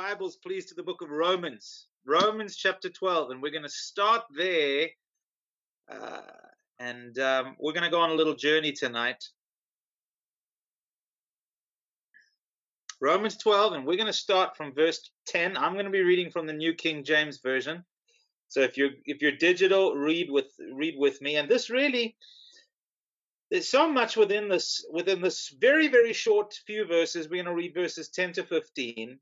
Bibles, please, to the book of Romans. Romans chapter 12, and we're going to start there. Uh, and um, we're going to go on a little journey tonight. Romans 12, and we're going to start from verse 10. I'm going to be reading from the New King James Version. So if you're if you're digital, read with read with me. And this really there's so much within this within this very very short few verses. We're going to read verses 10 to 15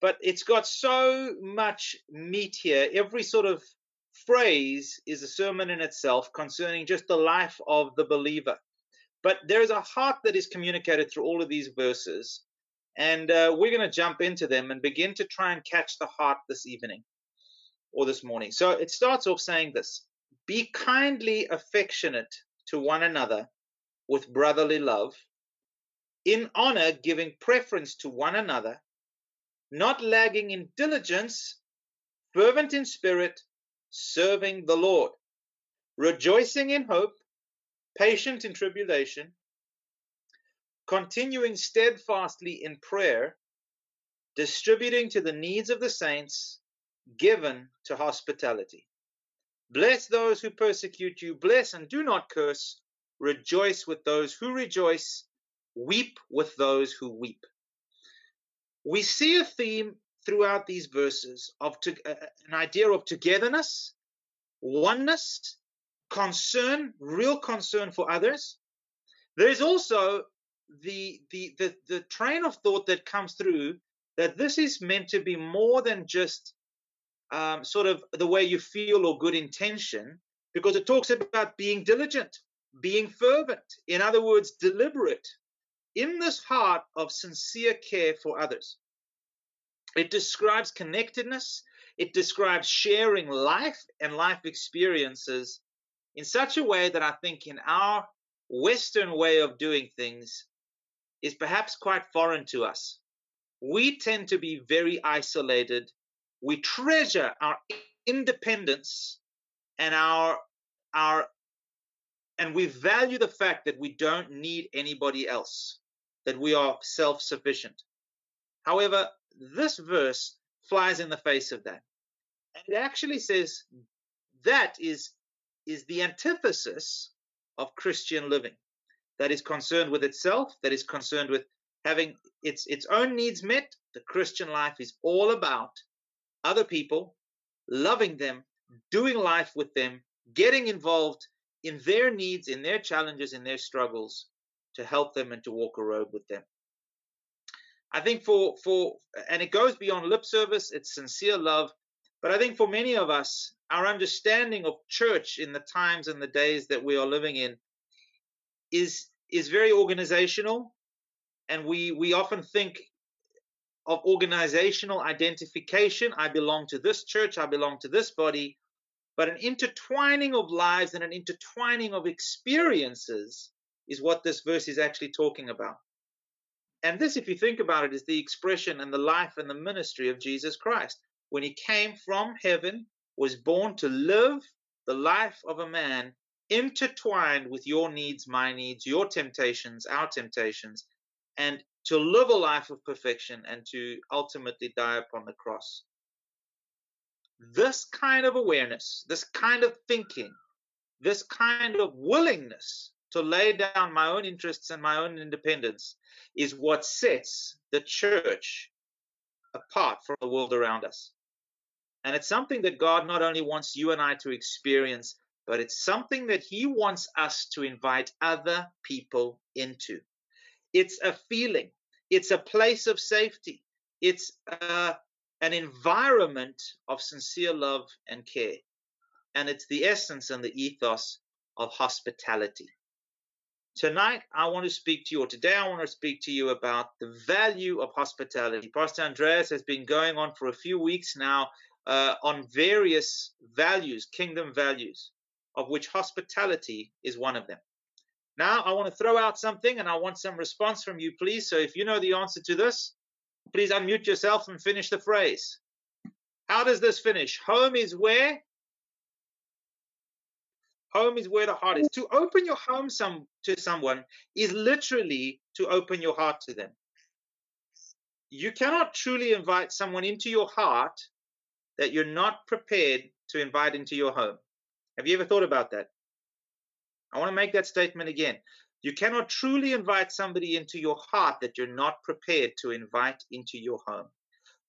but it's got so much meat here. Every sort of phrase is a sermon in itself concerning just the life of the believer. But there is a heart that is communicated through all of these verses. And uh, we're going to jump into them and begin to try and catch the heart this evening or this morning. So it starts off saying this Be kindly affectionate to one another with brotherly love, in honor, giving preference to one another not lagging in diligence, fervent in spirit, serving the Lord, rejoicing in hope, patient in tribulation, continuing steadfastly in prayer, distributing to the needs of the saints, given to hospitality. Bless those who persecute you, bless and do not curse, rejoice with those who rejoice, weep with those who weep we see a theme throughout these verses of to, uh, an idea of togetherness, oneness, concern, real concern for others. There is also the, the the the train of thought that comes through that this is meant to be more than just um, sort of the way you feel or good intention, because it talks about being diligent, being fervent, in other words, deliberate, in this heart of sincere care for others. It describes connectedness, it describes sharing life and life experiences in such a way that I think in our Western way of doing things is perhaps quite foreign to us. We tend to be very isolated. We treasure our independence and our our and we value the fact that we don't need anybody else, that we are self sufficient. However, this verse flies in the face of that. And it actually says that is, is the antithesis of Christian living that is concerned with itself, that is concerned with having its, its own needs met. The Christian life is all about other people, loving them, doing life with them, getting involved in their needs, in their challenges, in their struggles to help them and to walk a road with them. I think for for and it goes beyond lip service, it's sincere love. But I think for many of us, our understanding of church in the times and the days that we are living in is is very organizational, and we we often think of organizational identification. I belong to this church, I belong to this body, but an intertwining of lives and an intertwining of experiences is what this verse is actually talking about. And this, if you think about it, is the expression and the life and the ministry of Jesus Christ. When he came from heaven, was born to live the life of a man intertwined with your needs, my needs, your temptations, our temptations, and to live a life of perfection and to ultimately die upon the cross. This kind of awareness, this kind of thinking, this kind of willingness to lay down my own interests and my own independence is what sets the church apart from the world around us. And it's something that God not only wants you and I to experience, but it's something that He wants us to invite other people into. It's a feeling, it's a place of safety, it's uh, an environment of sincere love and care. And it's the essence and the ethos of hospitality. Tonight, I want to speak to you, or today, I want to speak to you about the value of hospitality. Pastor Andreas has been going on for a few weeks now uh, on various values, kingdom values, of which hospitality is one of them. Now, I want to throw out something and I want some response from you, please. So if you know the answer to this, please unmute yourself and finish the phrase. How does this finish? Home is where? Home is where the heart is. To open your home some, to someone is literally to open your heart to them. You cannot truly invite someone into your heart that you're not prepared to invite into your home. Have you ever thought about that? I want to make that statement again. You cannot truly invite somebody into your heart that you're not prepared to invite into your home.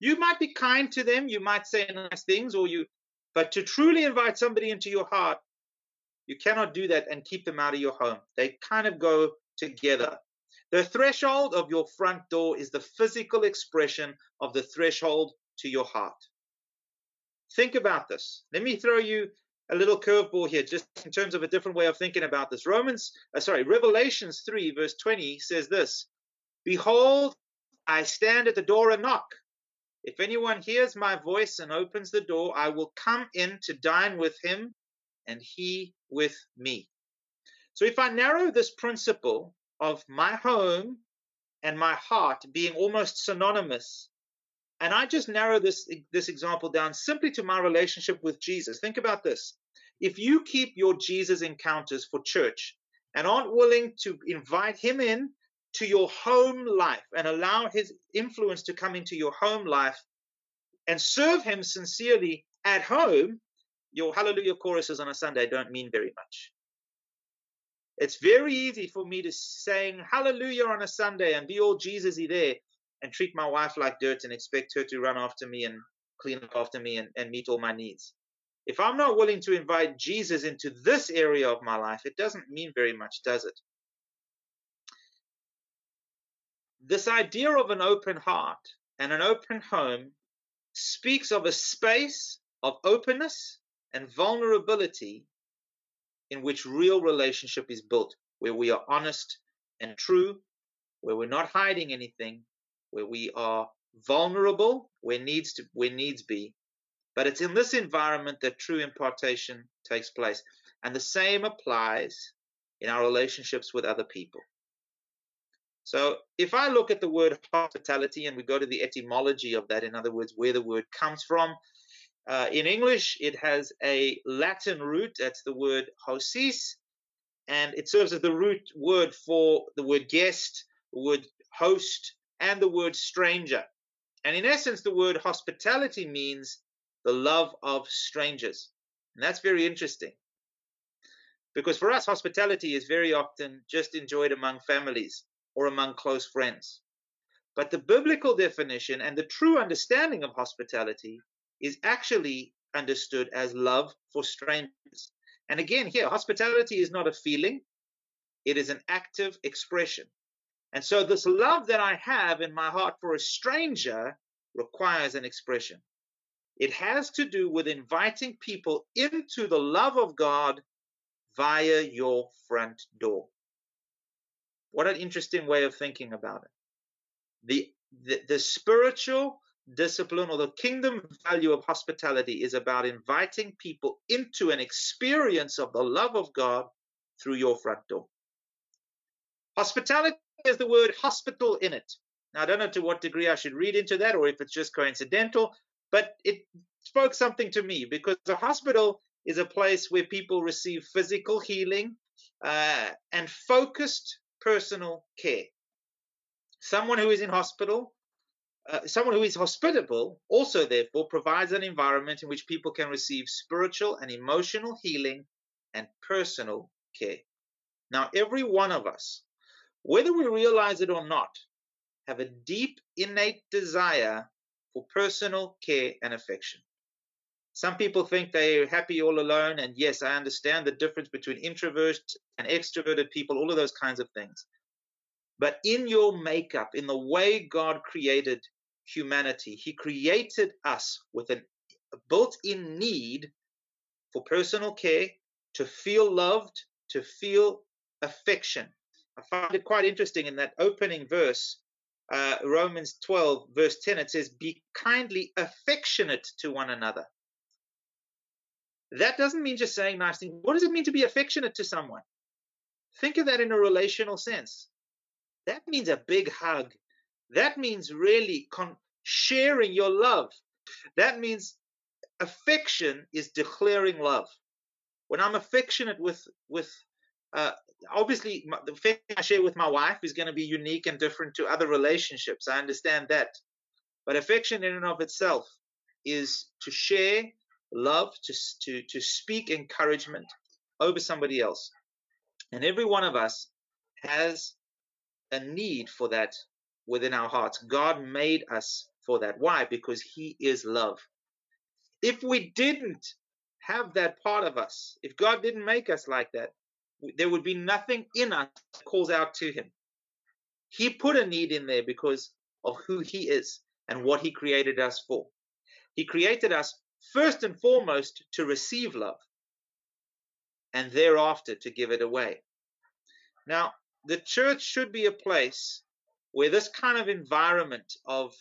You might be kind to them, you might say nice things, or you, but to truly invite somebody into your heart, you cannot do that and keep them out of your home. They kind of go together. The threshold of your front door is the physical expression of the threshold to your heart. Think about this. Let me throw you a little curveball here, just in terms of a different way of thinking about this. Romans, uh, sorry, Revelations 3, verse 20 says this Behold, I stand at the door and knock. If anyone hears my voice and opens the door, I will come in to dine with him and he with me. So if I narrow this principle of my home and my heart being almost synonymous and I just narrow this this example down simply to my relationship with Jesus. Think about this. If you keep your Jesus encounters for church and aren't willing to invite him in to your home life and allow his influence to come into your home life and serve him sincerely at home, your hallelujah choruses on a Sunday don't mean very much. It's very easy for me to sing hallelujah on a Sunday and be all Jesus-y there and treat my wife like dirt and expect her to run after me and clean up after me and, and meet all my needs. If I'm not willing to invite Jesus into this area of my life, it doesn't mean very much, does it? This idea of an open heart and an open home speaks of a space of openness and vulnerability in which real relationship is built, where we are honest and true, where we're not hiding anything, where we are vulnerable where needs to where needs be. But it's in this environment that true impartation takes place and the same applies in our relationships with other people. So if i look at the word hospitality and we go to the etymology of that in other words where the word comes from uh, in english it has a latin root that's the word hosis and it serves as the root word for the word guest the word host and the word stranger. And in essence, the word hospitality means the love of strangers. And that's very interesting. Because for us, hospitality is very often just enjoyed among families or among close friends. But the biblical definition and the true understanding of hospitality is actually understood as love for strangers. And again, here, hospitality is not a feeling, it is an active expression. And so, this love that I have in my heart for a stranger requires an expression. It has to do with inviting people into the love of God via your front door. What an interesting way of thinking about it. The, the, the spiritual discipline or the kingdom value of hospitality is about inviting people into an experience of the love of God through your front door. Hospitality has the word hospital in it. Now, I don't know to what degree I should read into that or if it's just coincidental, but it spoke something to me because a hospital is a place where people receive physical healing uh, and focused personal care. Someone who is in hospital, uh, someone who is hospitable, also therefore provides an environment in which people can receive spiritual and emotional healing and personal care. Now, every one of us whether we realize it or not, have a deep innate desire for personal care and affection. Some people think they're happy all alone, and yes, I understand the difference between introverts and extroverted people, all of those kinds of things. But in your makeup, in the way God created humanity, He created us with a built in need for personal care, to feel loved, to feel affection. I find it quite interesting in that opening verse, uh, Romans 12, verse 10, it says, Be kindly affectionate to one another That doesn't mean just saying nice things. What does it mean to be affectionate to someone? Think of that in a relational sense. That means a big hug. That means really con- sharing your love. That means affection is declaring love. When I'm affectionate with with uh, obviously my, the affection I share with my wife is going to be unique and different to other relationships. I understand that, but affection in and of itself is to share love, to to to speak encouragement over somebody else, and every one of us has a need for that within our hearts. God made us for that. Why? Because He is love. If we didn't have that part of us, if God didn't make us like that, there would be nothing in us that calls out to Him. He put a need in there because of who He is and what He created us for. He created us first and foremost to receive love and thereafter to give it away. Now, the church should be a place where this kind of environment of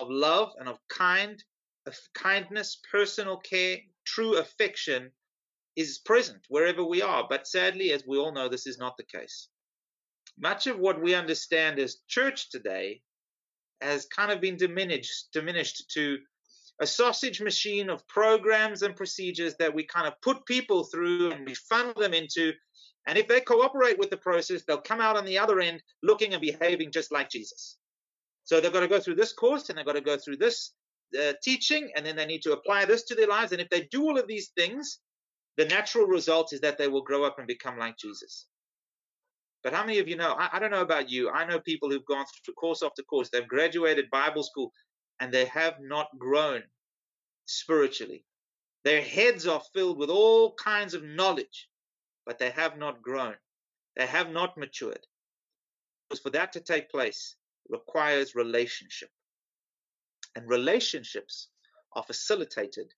of love and of kind of kindness, personal care, true affection is present wherever we are. But sadly, as we all know, this is not the case. Much of what we understand as church today has kind of been diminished, diminished to a sausage machine of programs and procedures that we kind of put people through and we funnel them into. And if they cooperate with the process, they'll come out on the other end looking and behaving just like Jesus. So they've got to go through this course and they've got to go through this uh, teaching and then they need to apply this to their lives. And if they do all of these things, the natural result is that they will grow up and become like Jesus. But how many of you know? I, I don't know about you. I know people who've gone through course after course. They've graduated Bible school and they have not grown spiritually. Their heads are filled with all kinds of knowledge, but they have not grown. They have not matured. Because for that to take place, requires relationship. And relationships are facilitated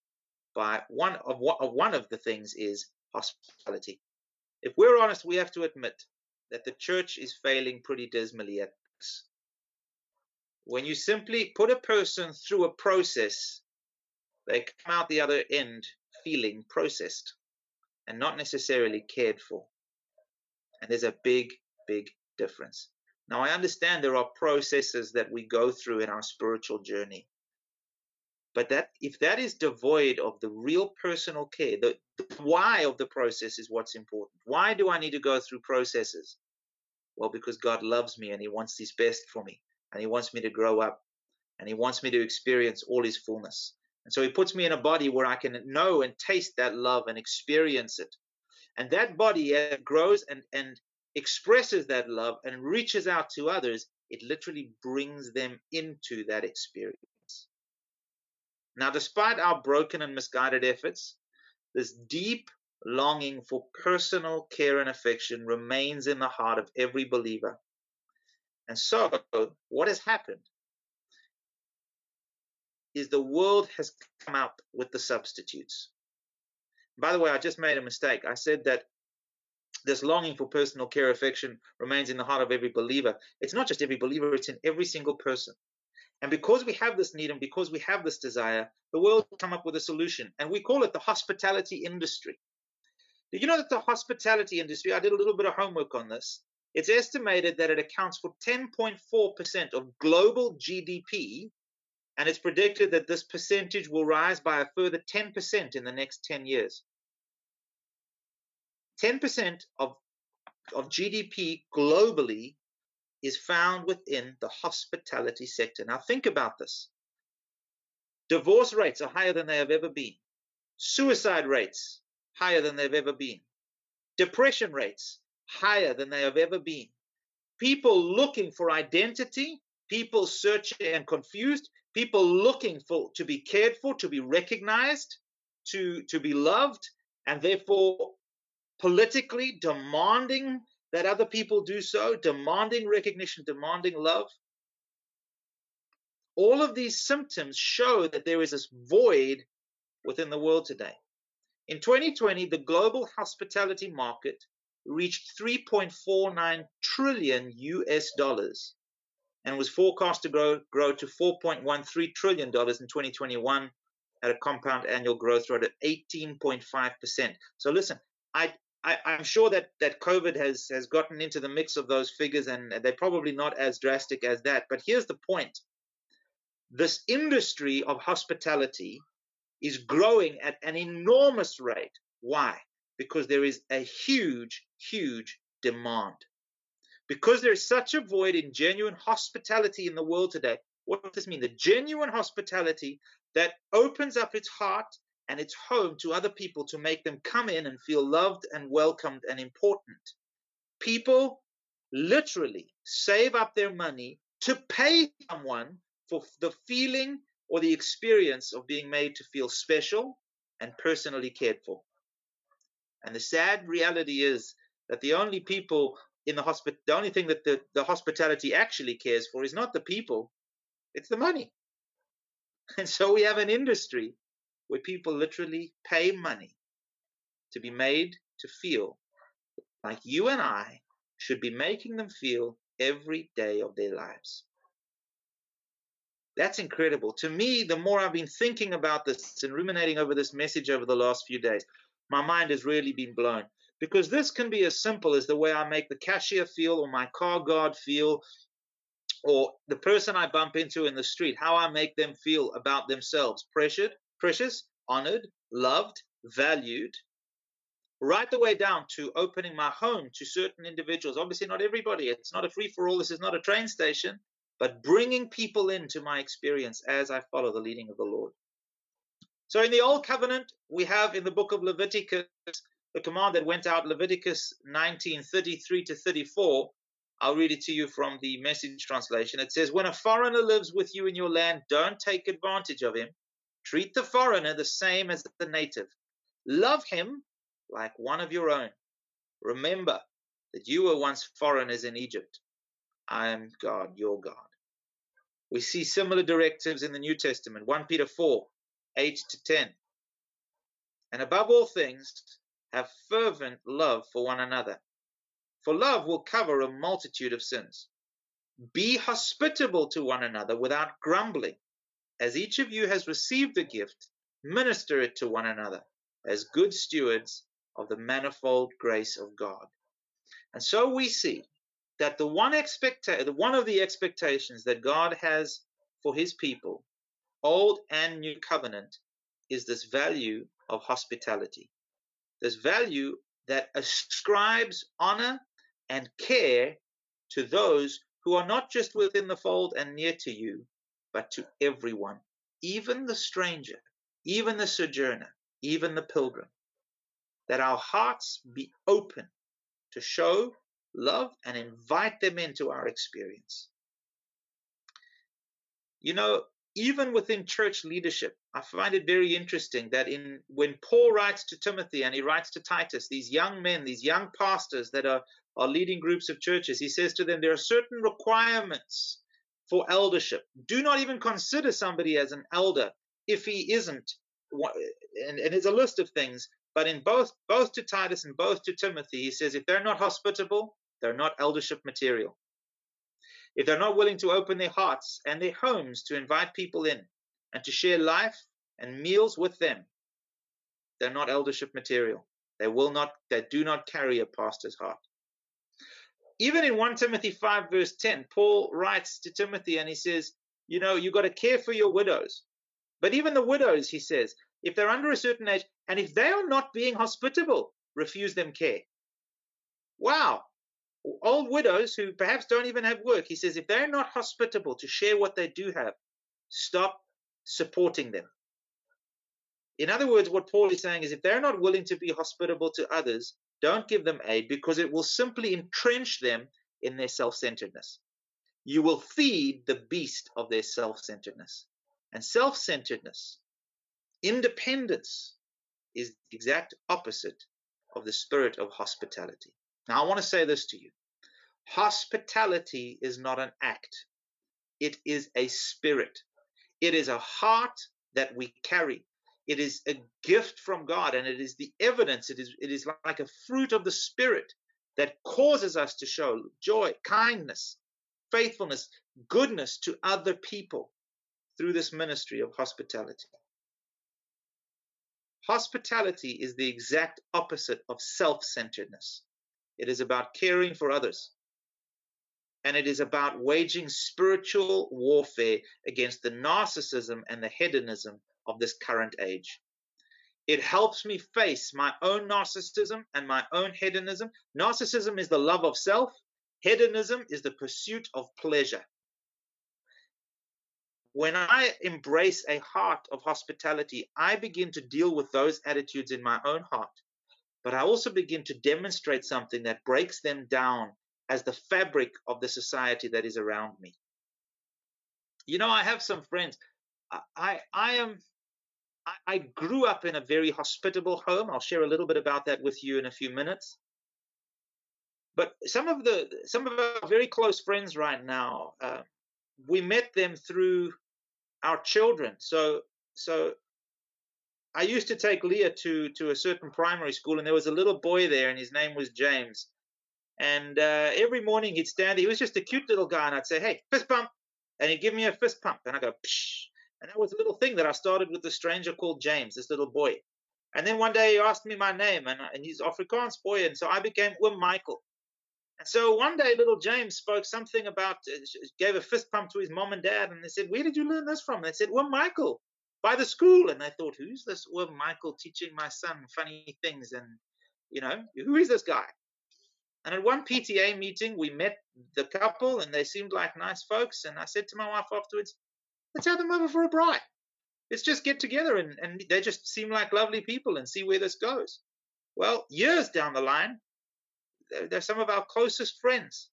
by one of uh, one of the things is hospitality. If we're honest, we have to admit that the church is failing pretty dismally at this. When you simply put a person through a process, they come out the other end feeling processed and not necessarily cared for. And there's a big, big difference. Now, I understand there are processes that we go through in our spiritual journey. But that if that is devoid of the real personal care, the, the why of the process is what's important. Why do I need to go through processes? Well, because God loves me and He wants His best for me, and He wants me to grow up, and He wants me to experience all His fullness. And so He puts me in a body where I can know and taste that love and experience it. And that body grows and, and expresses that love and reaches out to others, it literally brings them into that experience. Now, despite our broken and misguided efforts, this deep longing for personal care and affection remains in the heart of every believer. And so, what has happened is the world has come up with the substitutes. By the way, I just made a mistake. I said that this longing for personal care affection remains in the heart of every believer. It's not just every believer, it's in every single person. And because we have this need and because we have this desire, the world come up with a solution. And we call it the hospitality industry. Did you know that the hospitality industry, I did a little bit of homework on this, it's estimated that it accounts for 10.4% of global GDP, and it's predicted that this percentage will rise by a further 10% in the next 10 years. 10% of, of GDP globally is found within the hospitality sector. Now, think about this. Divorce rates are higher than they have ever been. Suicide rates higher than they've ever been. Depression rates higher than they have ever been. People looking for identity, people searching and confused, people looking for to be cared for, to be recognized, to to be loved, and therefore politically demanding that other people do so, demanding recognition, demanding love. All of these symptoms show that there is this void within the world today. In 2020, the global hospitality market reached 3.49 trillion US dollars and was forecast to grow, grow to 4.13 trillion dollars in 2021 at a compound annual growth rate of 18.5%. So listen, I, I am sure that that COVID has has gotten into the mix of those figures, and they're probably not as drastic as that. But here's the point: this industry of hospitality is growing at an enormous rate. Why? Because there is a huge, huge demand. Because there is such a void in genuine hospitality in the world today. What does this mean? The genuine hospitality that opens up its heart and its home to other people to make them come in and feel loved and welcomed and important. People literally save up their money to pay someone for the feeling or the experience of being made to feel special and personally cared for. And the sad reality is that the only people in the the only thing that the, the hospitality actually cares for is not the people, it's the money. And so we have an industry where people literally pay money to be made to feel like you and I should be making them feel every day of their lives. That's incredible. To me, the more I've been thinking about this and ruminating over this message over the last few days, my mind has really been blown. Because this can be as simple as the way I make the cashier feel or my car guard feel or the person I bump into in the street, how I make them feel about themselves. Pressured, precious, honored, loved, valued, right the way down to opening my home to certain individuals. Obviously, not everybody. It's not a free for all. This is not a train station but bringing people into my experience as I follow the leading of the Lord. So in the Old Covenant, we have in the book of Leviticus the command that went out, Leviticus 19 33 to 34. I'll read it to you from the message translation. It says, When a foreigner lives with you in your land, don't take advantage of him. Treat the foreigner the same as the native. Love him like one of your own. Remember that you were once foreigners in Egypt. I am God, your God. We see similar directives in the New Testament, 1 Peter 4 8 to 10. And above all things, have fervent love for one another. For love will cover a multitude of sins. Be hospitable to one another without grumbling. As each of you has received a gift, minister it to one another as good stewards of the manifold grace of God. And so we see that the one expecta- one of the expectations that God has for his people, old and new covenant, is this value of hospitality. This value that ascribes honor and care to those who are not just within the fold and near to you, but to everyone, even the stranger, even the sojourner, even the pilgrim. That our hearts be open to show love and invite them into our experience. You know, even within church leadership, I find it very interesting that in when Paul writes to Timothy and he writes to Titus, these young men, these young pastors that are, are leading groups of churches, he says to them, there are certain requirements for eldership. Do not even consider somebody as an elder if he isn't. And, and there's a list of things, but in both both to Titus and both to Timothy, he says if they're not hospitable, they're not eldership material. If they're not willing to open their hearts and their homes to invite people in and to share life and meals with them, they're not eldership material. They will not, they do not carry a pastor's heart. Even in 1 Timothy 5, verse 10, Paul writes to Timothy and he says, You know, you've got to care for your widows. But even the widows, he says, if they're under a certain age and if they are not being hospitable, refuse them care. Wow, old widows who perhaps don't even have work. He says if they're not hospitable to share what they do have, stop supporting them. In other words, what Paul is saying is if they're not willing to be hospitable to others, don't give them aid because it will simply entrench them in their self centeredness. You will feed the beast of their self centeredness. And self centeredness, independence, is the exact opposite of the spirit of hospitality. Now, I want to say this to you hospitality is not an act, it is a spirit, it is a heart that we carry. It is a gift from God, and it is the evidence, it is, it is like a fruit of the Spirit that causes us to show joy, kindness, faithfulness, goodness to other people through this ministry of hospitality. Hospitality is the exact opposite of self centeredness. It is about caring for others. And it is about waging spiritual warfare against the narcissism and the hedonism of this current age. It helps me face my own narcissism and my own hedonism. Narcissism is the love of self, hedonism is the pursuit of pleasure. When I embrace a heart of hospitality, I begin to deal with those attitudes in my own heart. But I also begin to demonstrate something that breaks them down as the fabric of the society that is around me. You know, I have some friends. I, I, I am I, grew up in a very hospitable home. I'll share a little bit about that with you in a few minutes. But some of the some of our very close friends right now, uh, we met them through our children. So so I used to take Leah to to a certain primary school, and there was a little boy there, and his name was James. And uh, every morning he'd stand there. He was just a cute little guy, and I'd say, "Hey, fist pump," and he'd give me a fist pump, and I go, Psh. And that was a little thing that I started with a stranger called James, this little boy. And then one day he asked me my name, and, and he's Afrikaans boy, and so I became Oom Michael. And so one day little James spoke something about, uh, gave a fist pump to his mom and dad, and they said, Where did you learn this from? And they said, Oom Michael, by the school. And I thought, Who's this Oom Michael teaching my son funny things? And, you know, who is this guy? And at one PTA meeting, we met the couple, and they seemed like nice folks. And I said to my wife afterwards, let's have them over for a braai. Let's just get together and, and they just seem like lovely people and see where this goes. Well, years down the line, they're, they're some of our closest friends.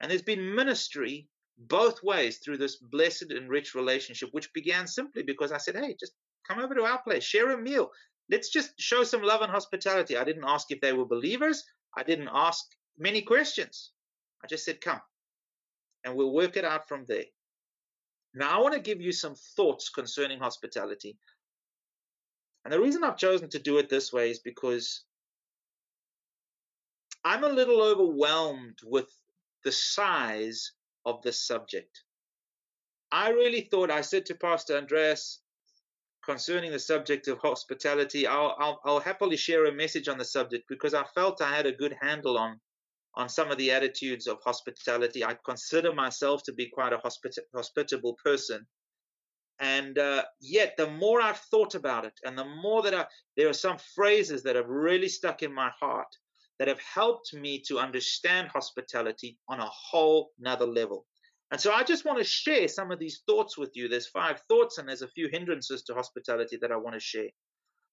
And there's been ministry both ways through this blessed and rich relationship, which began simply because I said, hey, just come over to our place, share a meal. Let's just show some love and hospitality. I didn't ask if they were believers. I didn't ask many questions. I just said, come. And we'll work it out from there. Now, I want to give you some thoughts concerning hospitality. And the reason I've chosen to do it this way is because I'm a little overwhelmed with the size of this subject. I really thought, I said to Pastor Andreas concerning the subject of hospitality, I'll, I'll, I'll happily share a message on the subject because I felt I had a good handle on on some of the attitudes of hospitality. I consider myself to be quite a hospit- hospitable person. And uh, yet, the more I've thought about it, and the more that I, there are some phrases that have really stuck in my heart that have helped me to understand hospitality on a whole nother level. And so I just want to share some of these thoughts with you. There's five thoughts, and there's a few hindrances to hospitality that I want to share.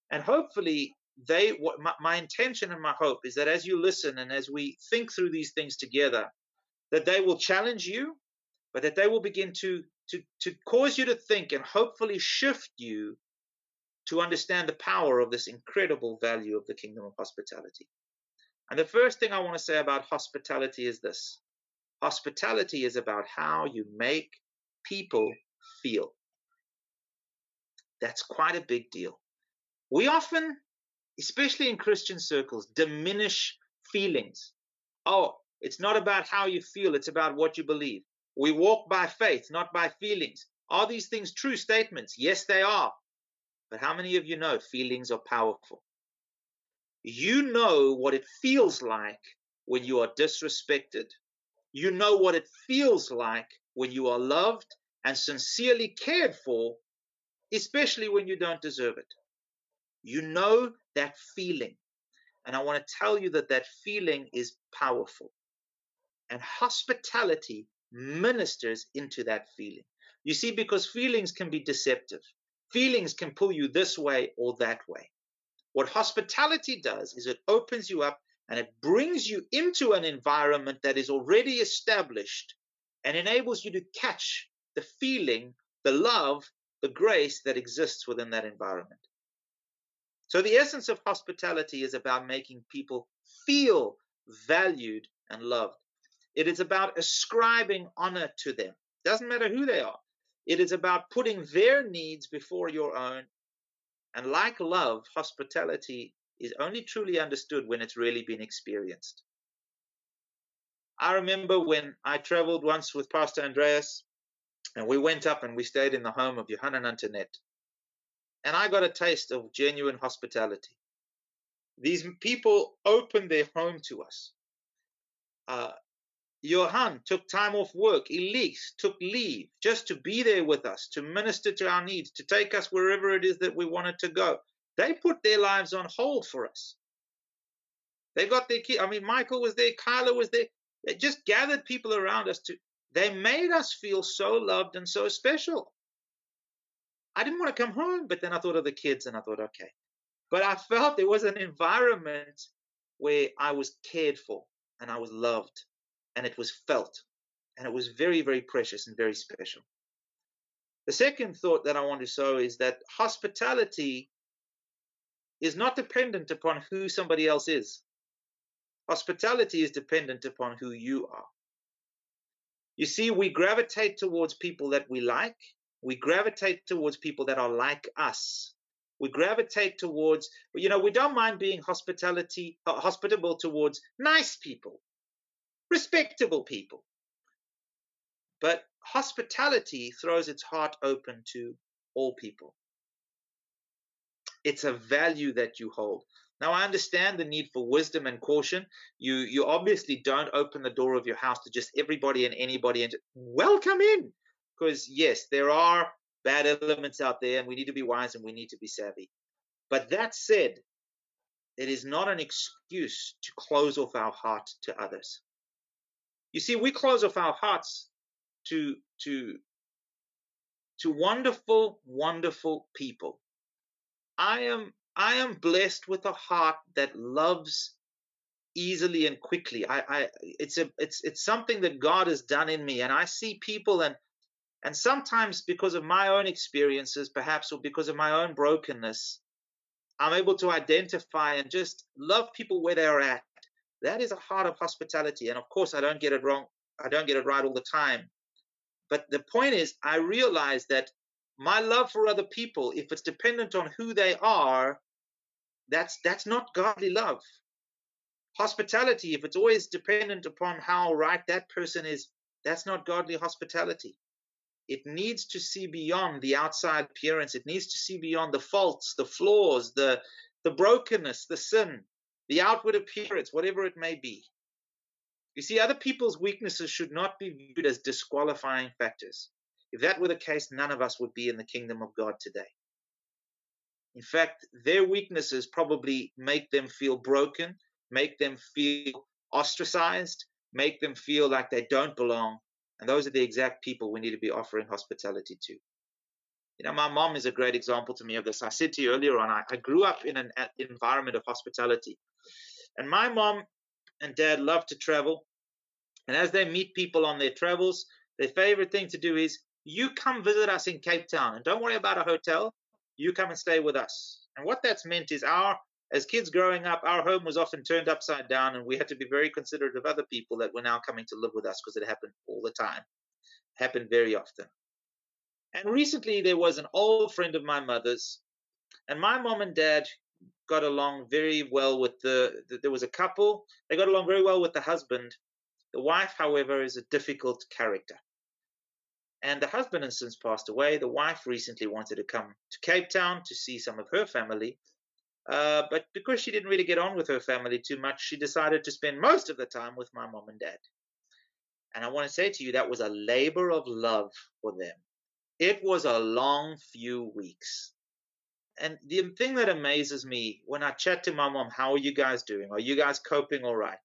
And hopefully, they what my, my, intention and my hope is that as you listen and as we think through these things together that they will challenge you but that they will begin to to to cause you to think and hopefully shift you to understand the power of this incredible value of the kingdom of hospitality and the first thing i want to say about hospitality is this hospitality is about how you make people feel that's quite a big deal we often especially in Christian circles, diminish feelings. Oh, it's not about how you feel, it's about what you believe. We walk by faith, not by feelings. Are these things true statements? Yes, they are. But how many of you know feelings are powerful? You know what it feels like when you are disrespected. You know what it feels like when you are loved and sincerely cared for, especially when you don't deserve it. You know that feeling. And I want to tell you that that feeling is powerful. And hospitality ministers into that feeling. You see, because feelings can be deceptive, feelings can pull you this way or that way. What hospitality does is it opens you up and it brings you into an environment that is already established and enables you to catch the feeling, the love, the grace that exists within that environment. So, the essence of hospitality is about making people feel valued and loved. It is about ascribing honor to them. Doesn't matter who they are. It is about putting their needs before your own. And like love, hospitality is only truly understood when it's really been experienced. I remember when I traveled once with Pastor Andreas, and we went up and we stayed in the home of Johanna and Antoinette. And I got a taste of genuine hospitality. These people opened their home to us. Uh, Johan took time off work. Elise took leave just to be there with us, to minister to our needs, to take us wherever it is that we wanted to go. They put their lives on hold for us. They got their key. I mean, Michael was there, Kyla was there. They just gathered people around us to. They made us feel so loved and so special. I didn't want to come home, but then I thought of the kids and I thought, okay. But I felt there was an environment where I was cared for and I was loved and it was felt. And it was very, very precious and very special. The second thought that I want to sow is that hospitality is not dependent upon who somebody else is. Hospitality is dependent upon who you are. You see, we gravitate towards people that we like. We gravitate towards people that are like us. We gravitate towards, you know, we don't mind being hospitality, uh, hospitable towards nice people, respectable people. But hospitality throws its heart open to all people. It's a value that you hold. Now I understand the need for wisdom and caution. You you obviously don't open the door of your house to just everybody and anybody and welcome in. Because yes, there are bad elements out there and we need to be wise and we need to be savvy. But that said, it is not an excuse to close off our heart to others. You see, we close off our hearts to to to wonderful, wonderful people. I am I am blessed with a heart that loves easily and quickly. I, I it's a it's it's something that God has done in me, and I see people and and sometimes because of my own experiences, perhaps, or because of my own brokenness, I'm able to identify and just love people where they are at. That is a heart of hospitality, and of course, I don't get it wrong. I don't get it right all the time. But the point is, I realize that my love for other people, if it's dependent on who they are, that's that's not godly love. Hospitality, if it's always dependent upon how right that person is, that's not godly hospitality. It needs to see beyond the outside appearance. It needs to see beyond the faults, the flaws, the the brokenness, the sin, the outward appearance, whatever it may be. You see, other people's weaknesses should not be viewed as disqualifying factors. If that were the case, none of us would be in the kingdom of God today. In fact, their weaknesses probably make them feel broken, make them feel ostracized, make them feel like they don't belong. And those are the exact people we need to be offering hospitality to. You know, my mom is a great example to me of this. I said to you earlier on, I, I grew up in an environment of hospitality. And my mom and dad love to travel. And as they meet people on their travels, their favorite thing to do is you come visit us in Cape Town and don't worry about a hotel. You come and stay with us. And what that's meant is our, as kids growing up, our home was often turned upside down and we had to be very considerate of other people that were now coming to live with us because it happened all the time. Happened very often. And recently there was an old friend of my mother's, and my mom and dad got along very well with the, the, there was a couple they got along very well with the husband the wife however is a difficult character and the husband has since passed away. The wife recently wanted to come to Cape Town to see some of her family. Uh, but because she didn't really get on with her family too much, she decided to spend most of the time with my mom and dad. And I want to say to you, that was a labor of love for them. It was a long few weeks. And the thing that amazes me when I chat to my mom, how are you guys doing? Are you guys coping all right?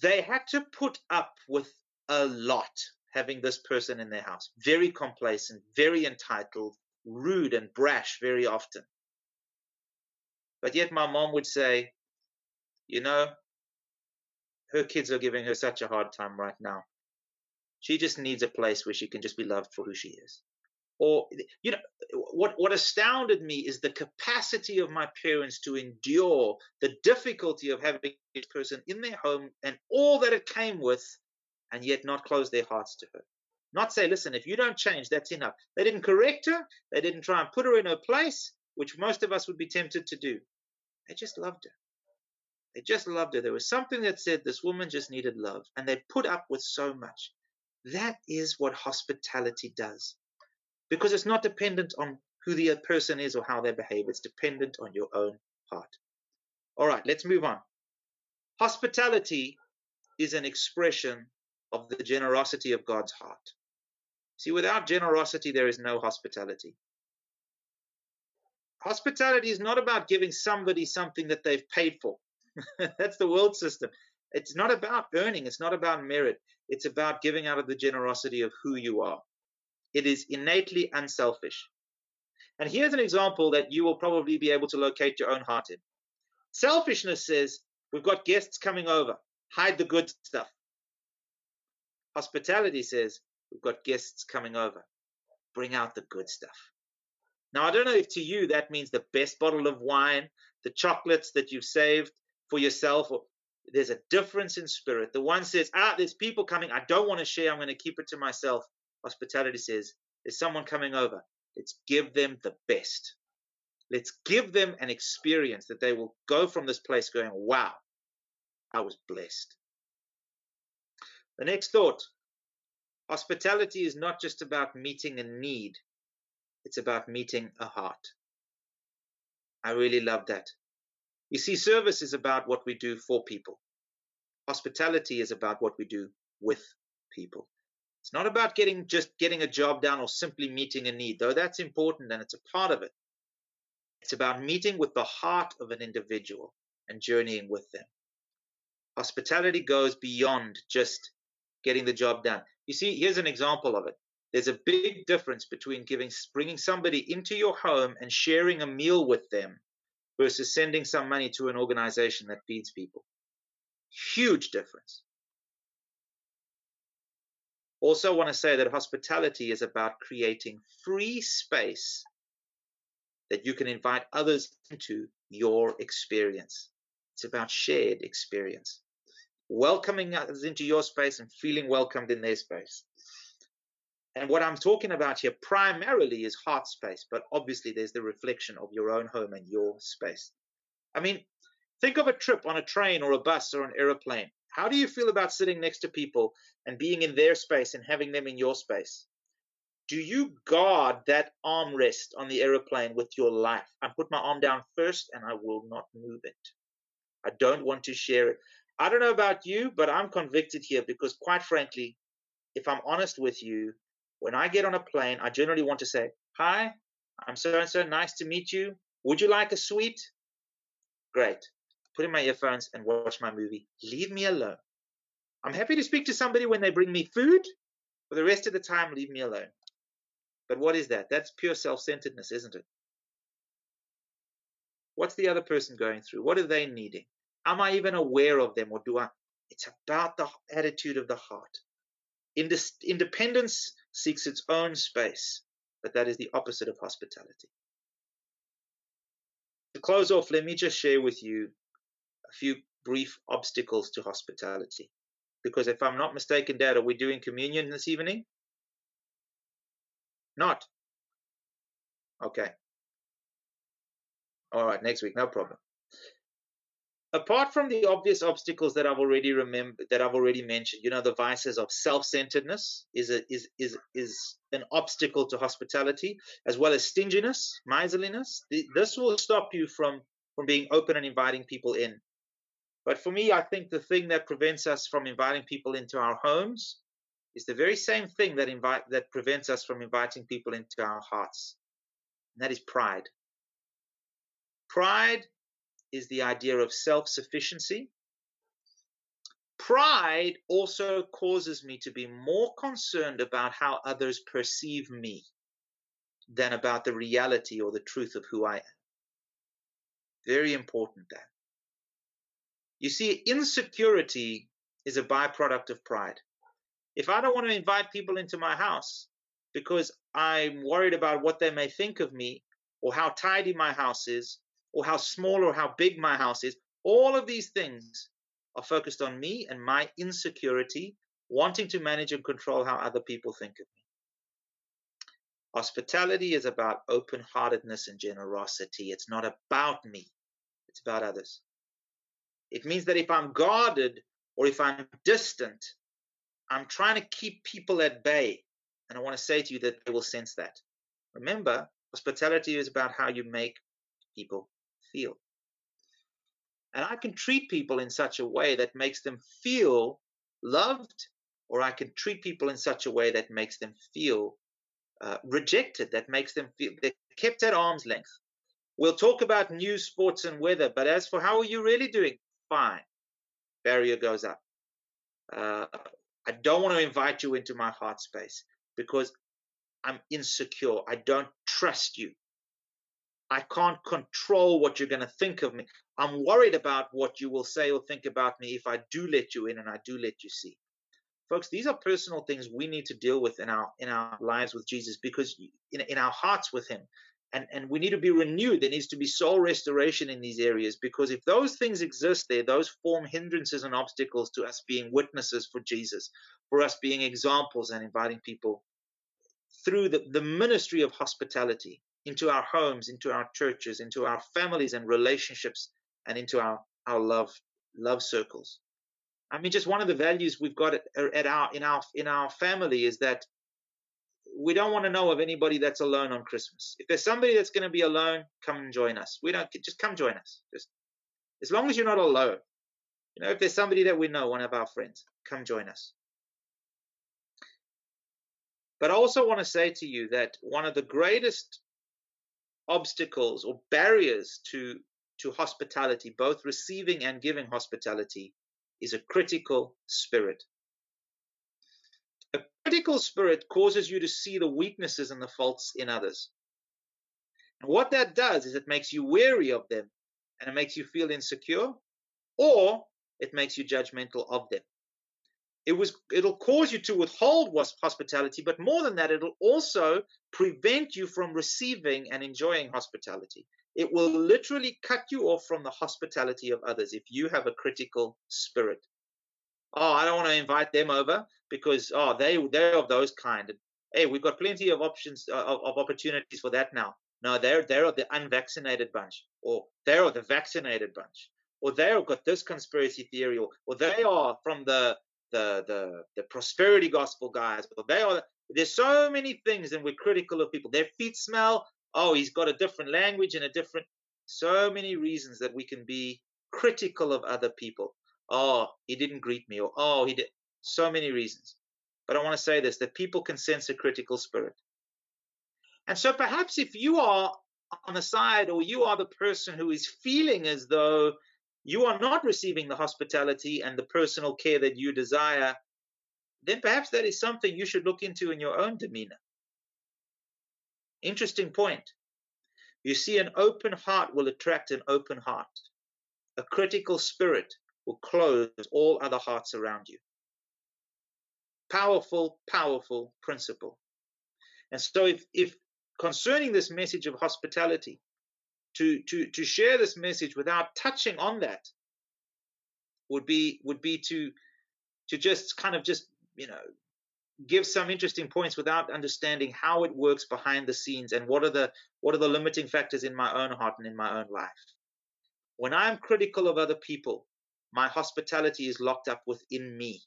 They had to put up with a lot having this person in their house. Very complacent, very entitled, rude and brash very often. But yet my mom would say, you know, her kids are giving her such a hard time right now. She just needs a place where she can just be loved for who she is. Or, you know, what, what astounded me is the capacity of my parents to endure the difficulty of having this person in their home and all that it came with and yet not close their hearts to her. Not say, listen, if you don't change, that's enough. They didn't correct her. They didn't try and put her in her place, which most of us would be tempted to do. They just loved her. They just loved her. There was something that said this woman just needed love, and they put up with so much. That is what hospitality does. Because it's not dependent on who the person is or how they behave. It's dependent on your own heart. All right, let's move on. Hospitality is an expression of the generosity of God's heart. See, without generosity, there is no hospitality. Hospitality is not about giving somebody something that they've paid for. That's the world system. It's not about earning, it's not about merit. It's about giving out of the generosity of who you are. It is innately unselfish. And here's an example that you will probably be able to locate your own heart in. Selfishness says, We've got guests coming over, hide the good stuff. Hospitality says, We've got guests coming over, bring out the good stuff. Now, I don't know if to you that means the best bottle of wine, the chocolates that you've saved for yourself, or there's a difference in spirit. The one says, Ah, there's people coming. I don't want to share. I'm going to keep it to myself. Hospitality says, There's someone coming over. Let's give them the best. Let's give them an experience that they will go from this place going, Wow, I was blessed. The next thought hospitality is not just about meeting a need, it's about meeting a heart. I really love that. You see, service is about what we do for people. Hospitality is about what we do with people. It's not about getting just getting a job done or simply meeting a need, though that's important and it's a part of it. It's about meeting with the heart of an individual and journeying with them. Hospitality goes beyond just getting the job done. You see, here's an example of it. There's a big difference between giving, bringing somebody into your home and sharing a meal with them versus sending some money to an organization that feeds people. Huge difference. Also, want to say that hospitality is about creating free space that you can invite others into your experience. It's about shared experience, welcoming others into your space and feeling welcomed in their space. And what I'm talking about here primarily is heart space, but obviously there's the reflection of your own home and your space. I mean, think of a trip on a train or a bus or an aeroplane. How do you feel about sitting next to people and being in their space and having them in your space? Do you guard that armrest on the aeroplane with your life? I put my arm down first and I will not move it. I don't want to share it. I don't know about you, but I'm convicted here because, quite frankly, if I'm honest with you, when I get on a plane, I generally want to say, Hi, I'm so and so, nice to meet you. Would you like a sweet? Great. Put in my earphones and watch my movie. Leave me alone. I'm happy to speak to somebody when they bring me food. For the rest of the time, leave me alone. But what is that? That's pure self centeredness, isn't it? What's the other person going through? What are they needing? Am I even aware of them or do I? It's about the attitude of the heart. Independence seeks its own space, but that is the opposite of hospitality. To close off, let me just share with you a few brief obstacles to hospitality. Because if I'm not mistaken, Dad, are we doing communion this evening? Not. Okay. All right, next week, no problem apart from the obvious obstacles that I've already remembered, that I've already mentioned, you know, the vices of self-centeredness is a, is is is an obstacle to hospitality, as well as stinginess, miserliness. This will stop you from from being open and inviting people in. But for me, I think the thing that prevents us from inviting people into our homes is the very same thing that invite that prevents us from inviting people into our hearts. And that is pride. Pride is the idea of self sufficiency. Pride also causes me to be more concerned about how others perceive me than about the reality or the truth of who I am. Very important that. You see, insecurity is a byproduct of pride. If I don't want to invite people into my house because I'm worried about what they may think of me or how tidy my house is or how small or how big my house is. All of these things are focused on me and my insecurity, wanting to manage and control how other people think of me. Hospitality is about open heartedness and generosity. It's not about me, it's about others. It means that if I'm guarded or if I'm distant, I'm trying to keep people at bay. And I want to say to you that they will sense that. Remember, Hospitality is about how you make people feel. And I can treat people in such a way that makes them feel loved, or I can treat people in such a way that makes them feel uh, rejected, that makes them feel they're kept at arm's length. We'll talk about news, sports, and weather, but as for how are you really doing? Fine. Barrier goes up. Uh, I don't want to invite you into my heart space because I'm insecure. I don't trust you. I can't control what you're going to think of me. I'm worried about what you will say or think about me if I do let you in and I do let you see. Folks, these are personal things we need to deal with in our in our lives with Jesus because in, in our hearts with him. And, and we need to be renewed. There needs to be soul restoration in these areas because if those things exist there, those form hindrances and obstacles to us being witnesses for Jesus, for us being examples and inviting people through the, the ministry of hospitality into our homes, into our churches, into our families and relationships, and into our, our love love circles. I mean, just one of the values we've got at, er, at our in our in our family is that we don't want to know of anybody that's alone on Christmas. If there's somebody that's going to be alone, come and join us. We don't just come join us. Just as long as you're not alone. You know, if there's somebody that we know, one of our friends, come join us. But I also want to say to you that one of the greatest obstacles or barriers to, to hospitality, both receiving and giving hospitality, is a critical spirit. A critical spirit causes you to see the weaknesses and the faults in others. And what that does is it makes you weary of them and it makes you feel insecure, or it makes you judgmental of them it was it'll cause you to withhold hospitality but more than that it'll also prevent you from receiving and enjoying hospitality. It will literally cut you off from the hospitality of others if you have a critical spirit. Oh i don't want to invite them over because oh they they're of those kind. Hey we've got plenty of options uh, of, of opportunities for that now. No they're they're of the unvaccinated bunch or they're of the vaccinated bunch or they've got this conspiracy theory or, or they are from the the the the prosperity gospel guys. But they are there's so many things, and we're critical of people. Their feet smell. Oh, he's got a different language and a different. So many reasons that we can be critical of other people. Oh, he didn't greet me, or oh, he did. So many reasons. But I want to say this: that people can sense a critical spirit. And so perhaps if you are on the side, or you are the person who is feeling as though you are not receiving the hospitality and the personal care that you desire, then perhaps that is something you should look into in your own demeanor. Interesting point. You see, an open heart will attract an open heart. A critical spirit will close all other hearts around you. Powerful, powerful principle. And so, if, if concerning this message of hospitality, to to to share this message without touching on that would be would be to to just kind of just you know give some interesting points without understanding how it works behind the scenes and what are the what are the limiting factors in my own heart and in my own life. When i'm critical of other people my hospitality is locked up within me.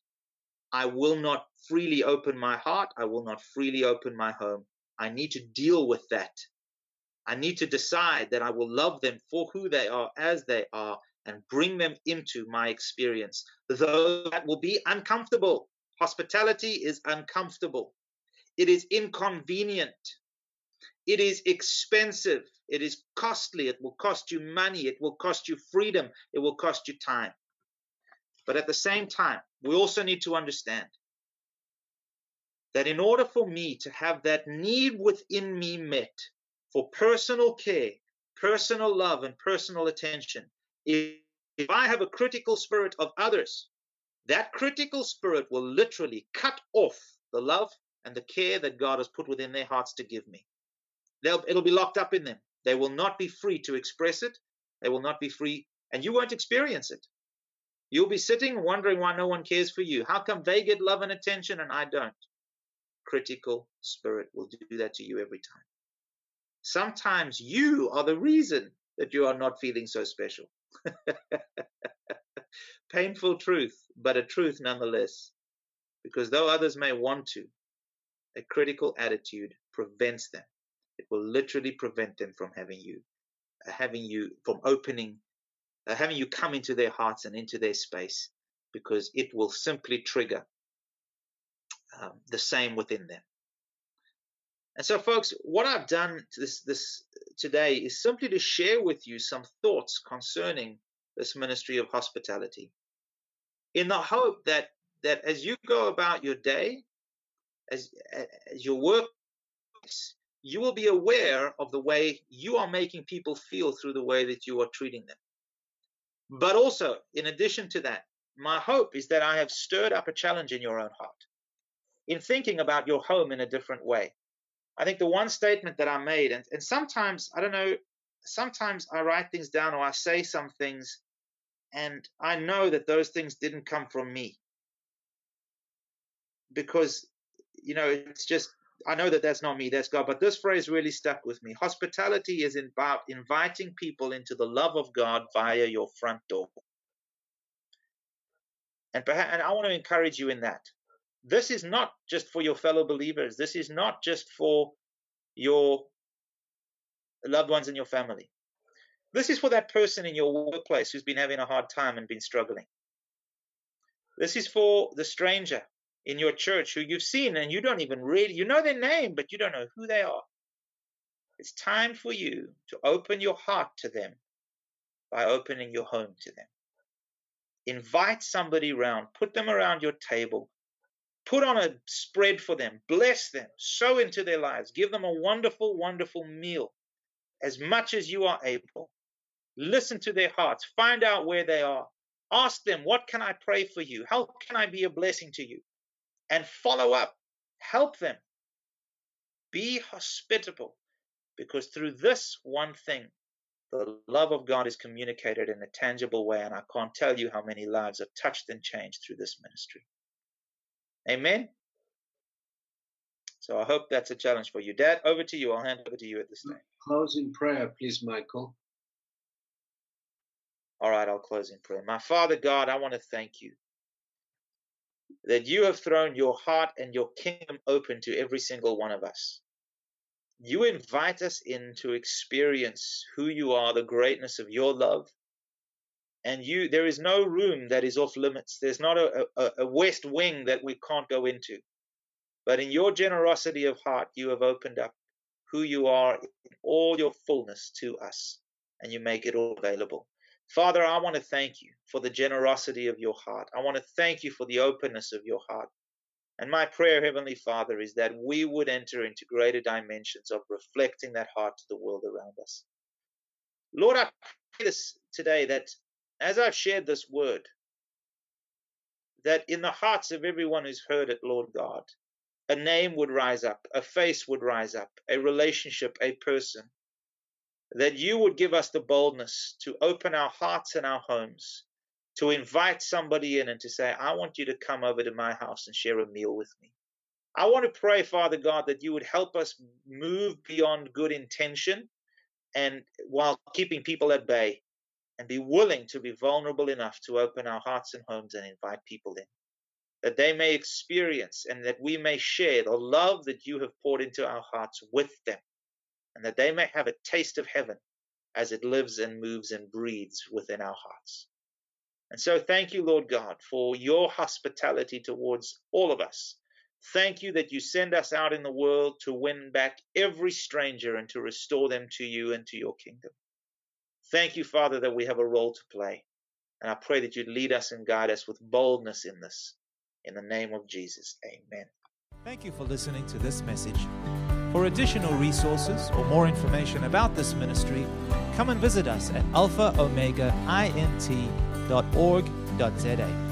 I will not freely open my heart. I will not freely open my home. I need to deal with that I need to decide that I will love them for who they are as they are and bring them into my experience, though that will be uncomfortable. Hospitality is uncomfortable, it is inconvenient, it is expensive, it is costly, it will cost you money, it will cost you freedom, it will cost you time. But at the same time, we also need to understand that in order for me to have that need within me met, for personal care, personal love, and personal attention. If, I have a critical spirit of others, that critical spirit will literally cut off the love and the care that God has put within their hearts to give me. They'll, it'll be locked up in them. They will not be free to express it. They will not be free, and you won't experience it. You'll be sitting wondering why no one cares for you. How come they get love and attention and I don't? Critical spirit will do that to you every time. Sometimes you are the reason that you are not feeling so special. Painful truth, but a truth nonetheless. Because though others may want to, a critical attitude prevents them. It will literally prevent them from having you, uh, having you from opening, uh, having you come into their hearts and into their space, because it will simply trigger um, the same within them. And so, folks, what I've done this this today is simply to share with you some thoughts concerning this ministry of hospitality, in the hope that that as you go about your day, as as your work, you will be aware of the way you are making people feel through the way that you are treating them. But also, in addition to that, my hope is that I have stirred up a challenge in your own heart in thinking about your home in a different way. I think the one statement that I made, and, and sometimes, I don't know, sometimes I write things down or I say some things, and I know that those things didn't come from me. Because, you know, it's just, I know that that's not me, that's God. But this phrase really stuck with me. Hospitality is about inviting people into the love of God via your front door. And, perhaps, and I want to encourage you in that. This is not just for your fellow believers. This is not just for your loved ones in your family. This is for that person in your workplace who's been having a hard time and been struggling. This is for the stranger in your church who you've seen and you don't even really, you know their name, but you don't know who they are. It's time for you to open your heart to them by opening your home to them. Invite somebody around, put them around your table, Put on a spread for them, bless them, sow into their lives, give them a wonderful, wonderful meal as much as you are able. Listen to their hearts, find out where they are. Ask them, What can I pray for you? How can I be a blessing to you? And follow up, help them. Be hospitable because through this one thing, the love of God is communicated in a tangible way. And I can't tell you how many lives are touched and changed through this ministry. Amen. So I hope that's a challenge for you. Dad, over to you. I'll hand over to you at this time. Close in prayer, please, Michael. All right, I'll close in prayer. My Father God, I want to thank you that you have thrown your heart and your kingdom open to every single one of us. You invite us in to experience who you are, the greatness of your love, and you there is no room that is off limits. There's not a, a, a, west wing that we can't go into. But in your generosity of heart you have opened up who you are in all your fullness to us and you make it all available. Father i want to thank you for the generosity of your heart. I want to thank you for the openness of your heart. And my prayer heavenly father is that we would enter into greater dimensions of reflecting that heart to the world around us. Lord i pray this today that as I've shared this word, that in the hearts of everyone who's heard it, Lord God, a name would rise up, a face would rise up, a relationship, a person, that you would give us the boldness to open our hearts and our homes, to invite somebody in and to say, I want you to come over to my house and share a meal with me. I want to pray, Father God, that you would help us move beyond good intention and while keeping people at bay and be willing to be vulnerable enough to open our hearts and homes and invite people in. That they may experience and that we may share the love that you have poured into our hearts with them, and that they may have a taste of heaven as it lives and moves and breathes within our hearts. And so, thank you, Lord God, for your hospitality towards all of us. Thank you that you send us out in the world to win back every stranger and to restore them to you and to your kingdom. Thank you, Father, that we have a role to play. And I pray that you'd lead us and guide us with boldness in this. In the name of Jesus, amen. Thank you for listening to this message. For additional resources or more information about this ministry, come and visit us at alphaomegaint.org.za.